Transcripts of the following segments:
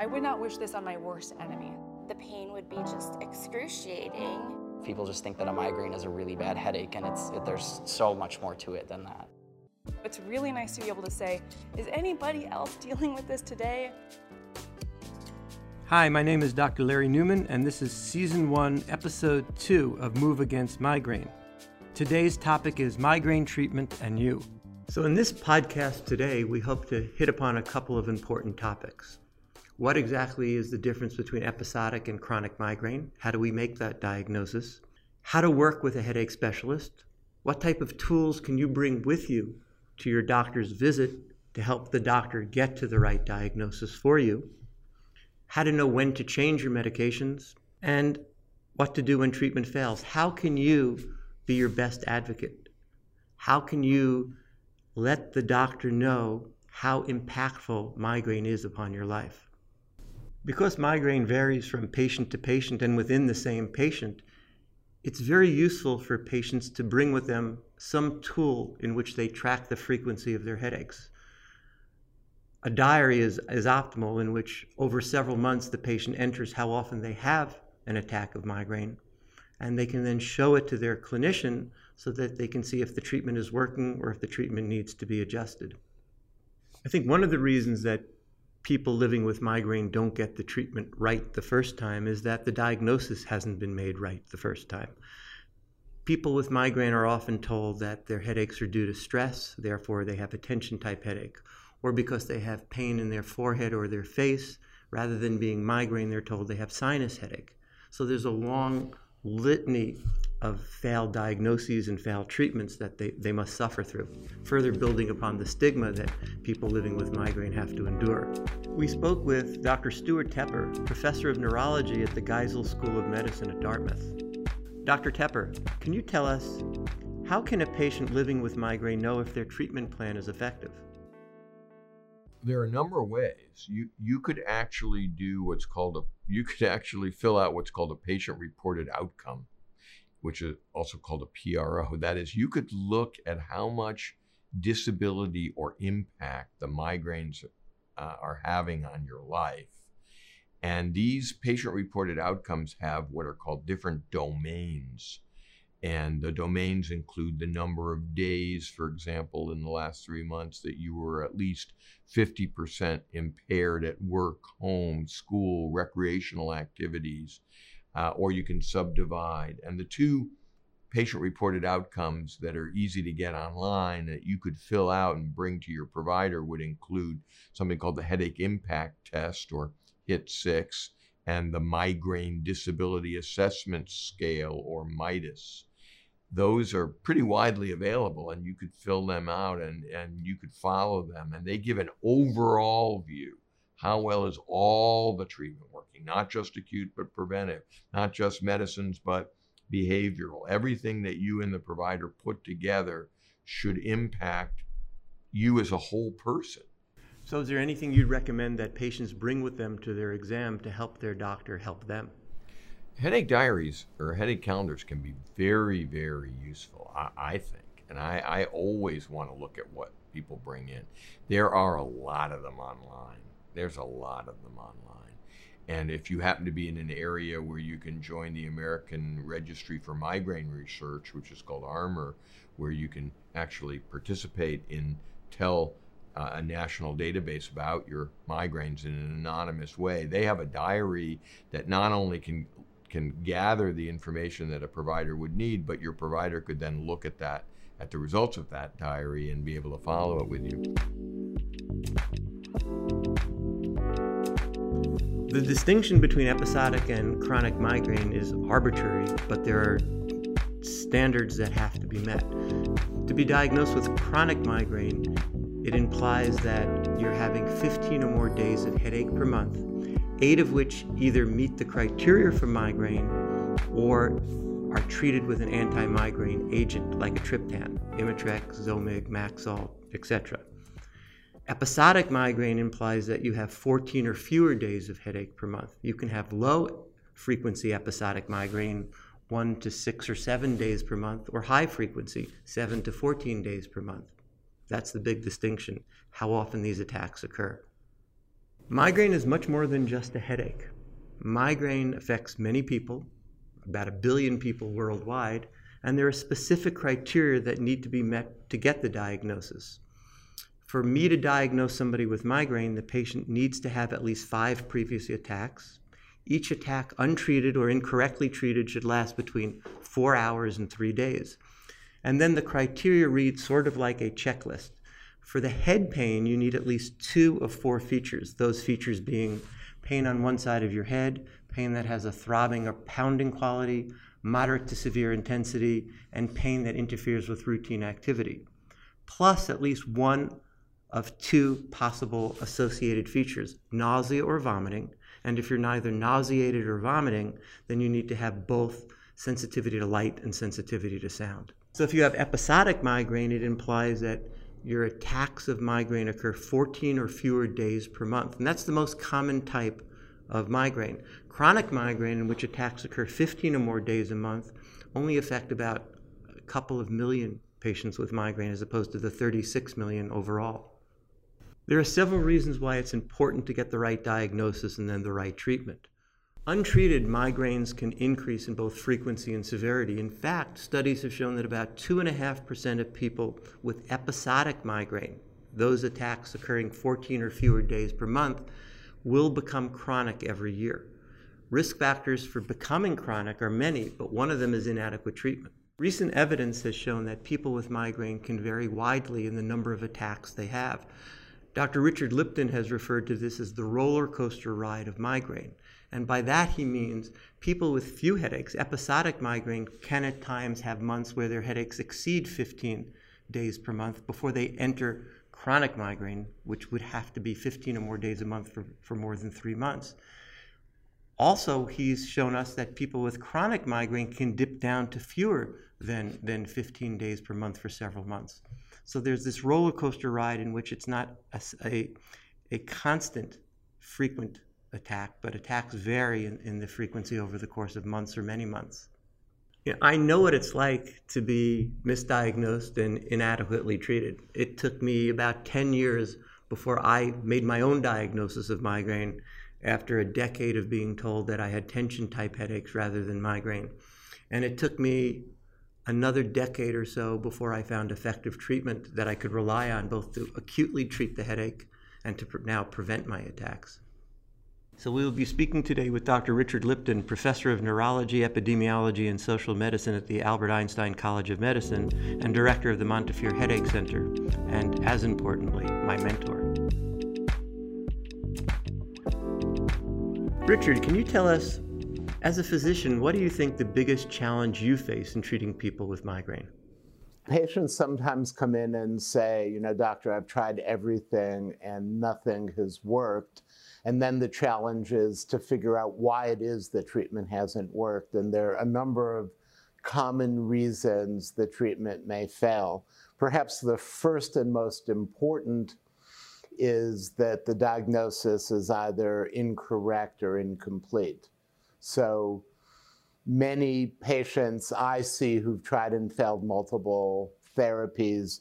I would not wish this on my worst enemy. The pain would be just excruciating. People just think that a migraine is a really bad headache, and it's it, there's so much more to it than that. It's really nice to be able to say, is anybody else dealing with this today? Hi, my name is Dr. Larry Newman, and this is Season 1, Episode 2 of Move Against Migraine. Today's topic is migraine treatment and you. So, in this podcast today, we hope to hit upon a couple of important topics. What exactly is the difference between episodic and chronic migraine? How do we make that diagnosis? How to work with a headache specialist? What type of tools can you bring with you to your doctor's visit to help the doctor get to the right diagnosis for you? How to know when to change your medications? And what to do when treatment fails? How can you be your best advocate? How can you let the doctor know how impactful migraine is upon your life? Because migraine varies from patient to patient and within the same patient, it's very useful for patients to bring with them some tool in which they track the frequency of their headaches. A diary is, is optimal in which over several months the patient enters how often they have an attack of migraine, and they can then show it to their clinician so that they can see if the treatment is working or if the treatment needs to be adjusted. I think one of the reasons that people living with migraine don't get the treatment right the first time is that the diagnosis hasn't been made right the first time. People with migraine are often told that their headaches are due to stress, therefore, they have a tension type headache, or because they have pain in their forehead or their face. Rather than being migraine, they're told they have sinus headache. So there's a long litany of failed diagnoses and failed treatments that they, they must suffer through, further building upon the stigma that people living with migraine have to endure. We spoke with Dr. Stewart Tepper, professor of neurology at the Geisel School of Medicine at Dartmouth. Dr. Tepper, can you tell us how can a patient living with migraine know if their treatment plan is effective? There are a number of ways. You you could actually do what's called a you could actually fill out what's called a patient reported outcome which is also called a PRO. That is, you could look at how much disability or impact the migraines uh, are having on your life. And these patient reported outcomes have what are called different domains. And the domains include the number of days, for example, in the last three months that you were at least 50% impaired at work, home, school, recreational activities uh, or you can subdivide. And the two patient reported outcomes that are easy to get online that you could fill out and bring to your provider would include something called the headache impact test or HIT6 and the migraine disability assessment scale or MIDAS. Those are pretty widely available and you could fill them out and, and you could follow them and they give an overall view how well is all the treatment working, not just acute, but preventive, not just medicines, but behavioral. Everything that you and the provider put together should impact you as a whole person. So, is there anything you'd recommend that patients bring with them to their exam to help their doctor help them? Headache diaries or headache calendars can be very, very useful, I, I think. And I, I always want to look at what people bring in. There are a lot of them online. There's a lot of them online. And if you happen to be in an area where you can join the American Registry for Migraine Research, which is called ARMR, where you can actually participate in tell uh, a national database about your migraines in an anonymous way. They have a diary that not only can can gather the information that a provider would need, but your provider could then look at that at the results of that diary and be able to follow it with you. The distinction between episodic and chronic migraine is arbitrary, but there are standards that have to be met. To be diagnosed with chronic migraine, it implies that you're having 15 or more days of headache per month, eight of which either meet the criteria for migraine or are treated with an anti migraine agent like a triptan, Imitrex, Zomig, Maxalt, etc. Episodic migraine implies that you have 14 or fewer days of headache per month. You can have low frequency episodic migraine, one to six or seven days per month, or high frequency, seven to 14 days per month. That's the big distinction, how often these attacks occur. Migraine is much more than just a headache. Migraine affects many people, about a billion people worldwide, and there are specific criteria that need to be met to get the diagnosis. For me to diagnose somebody with migraine, the patient needs to have at least five previous attacks. Each attack, untreated or incorrectly treated, should last between four hours and three days. And then the criteria reads sort of like a checklist. For the head pain, you need at least two of four features, those features being pain on one side of your head, pain that has a throbbing or pounding quality, moderate to severe intensity, and pain that interferes with routine activity, plus at least one of two possible associated features nausea or vomiting. And if you're neither nauseated or vomiting, then you need to have both sensitivity to light and sensitivity to sound. So if you have episodic migraine, it implies that your attacks of migraine occur 14 or fewer days per month. And that's the most common type of migraine. Chronic migraine, in which attacks occur 15 or more days a month, only affect about a couple of million patients with migraine as opposed to the 36 million overall. There are several reasons why it's important to get the right diagnosis and then the right treatment. Untreated migraines can increase in both frequency and severity. In fact, studies have shown that about 2.5% of people with episodic migraine, those attacks occurring 14 or fewer days per month, will become chronic every year. Risk factors for becoming chronic are many, but one of them is inadequate treatment. Recent evidence has shown that people with migraine can vary widely in the number of attacks they have. Dr. Richard Lipton has referred to this as the roller coaster ride of migraine. And by that he means people with few headaches, episodic migraine, can at times have months where their headaches exceed 15 days per month before they enter chronic migraine, which would have to be 15 or more days a month for, for more than three months. Also, he's shown us that people with chronic migraine can dip down to fewer than, than 15 days per month for several months. So there's this roller coaster ride in which it's not a, a, a constant, frequent attack, but attacks vary in, in, the frequency over the course of months or many months. You know, I know what it's like to be misdiagnosed and inadequately treated. It took me about 10 years before I made my own diagnosis of migraine after a decade of being told that I had tension type headaches rather than migraine. And it took me another decade or so before I found effective treatment that I could rely on both to acutely treat the headache and to now prevent my attacks. So, we will be speaking today with Dr. Richard Lipton, professor of neurology, epidemiology, and social medicine at the Albert Einstein College of Medicine and director of the Montefiore Headache Center, and as importantly, my mentor. Richard, can you tell us, as a physician, what do you think the biggest challenge you face in treating people with migraine? Patients sometimes come in and say, you know, doctor, I've tried everything and nothing has worked. And then the challenge is to figure out why it is that treatment hasn't worked. And there are a number of common reasons the treatment may fail. Perhaps the first and most important is that the diagnosis is either incorrect or incomplete. So many patients I see who've tried and failed multiple therapies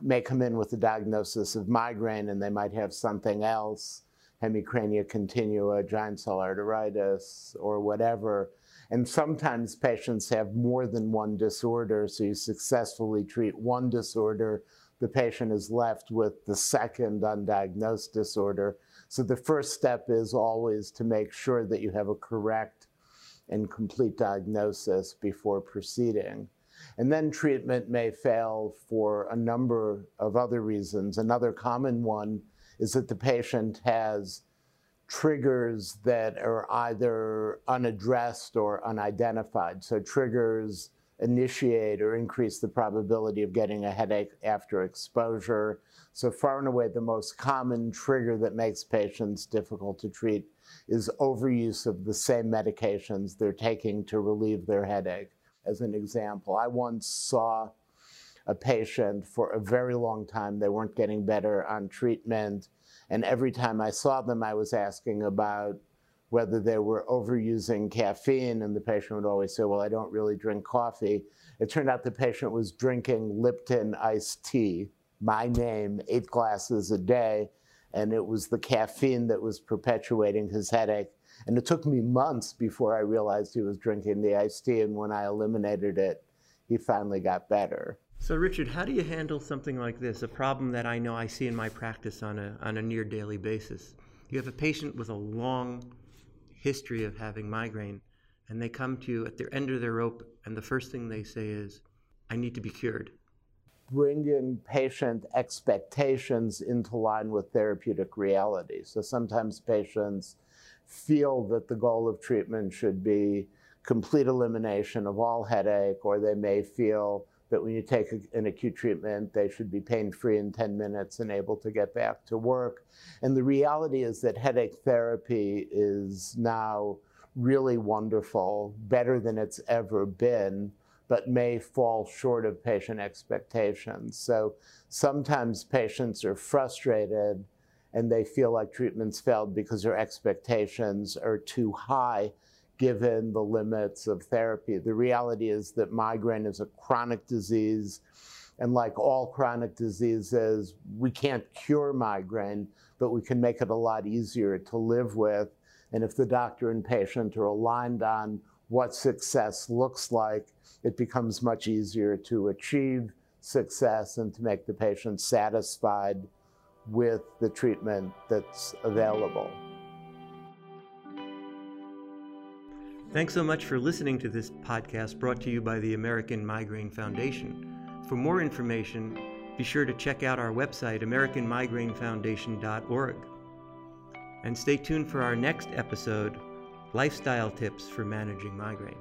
may come in with a diagnosis of migraine and they might have something else hemicrania continua, giant cell arteritis, or whatever. And sometimes patients have more than one disorder, so you successfully treat one disorder, the patient is left with the second undiagnosed disorder. So the first step is always to make sure that you have a correct and complete diagnosis before proceeding. And then treatment may fail for a number of other reasons. Another common one is that the patient has triggers that are either unaddressed or unidentified. So triggers initiate or increase the probability of getting a headache after exposure. So far and away, the most common trigger that makes patients difficult to treat is overuse of the same medications they're taking to relieve their headache. As an example, I once saw a patient for a very long time. They weren't getting better on treatment. And every time I saw them, I was asking about whether they were overusing caffeine, and the patient would always say, Well, I don't really drink coffee. It turned out the patient was drinking Lipton iced tea, my name, eight glasses a day. And it was the caffeine that was perpetuating his headache. And it took me months before I realized he was drinking the iced tea. And when I eliminated it, he finally got better. So, Richard, how do you handle something like this? A problem that I know I see in my practice on a, on a near daily basis. You have a patient with a long history of having migraine, and they come to you at the end of their rope, and the first thing they say is, I need to be cured. Bringing patient expectations into line with therapeutic reality. So sometimes patients feel that the goal of treatment should be complete elimination of all headache, or they may feel that when you take an acute treatment, they should be pain free in 10 minutes and able to get back to work. And the reality is that headache therapy is now really wonderful, better than it's ever been, but may fall short of patient expectations. So sometimes patients are frustrated and they feel like treatment's failed because their expectations are too high given the limits of therapy. The reality is that migraine is a chronic disease. And like all chronic diseases, we can't cure migraine, but we can make it a lot easier to live with. And if the doctor and patient are aligned on what success looks like, it becomes much easier to achieve success and to make the patient satisfied with the treatment that's available. Thanks so much for listening to this podcast brought to you by the American Migraine Foundation. For more information, be sure to check out our website, AmericanMigraineFoundation.org. And stay tuned for our next episode Lifestyle Tips for Managing Migraine.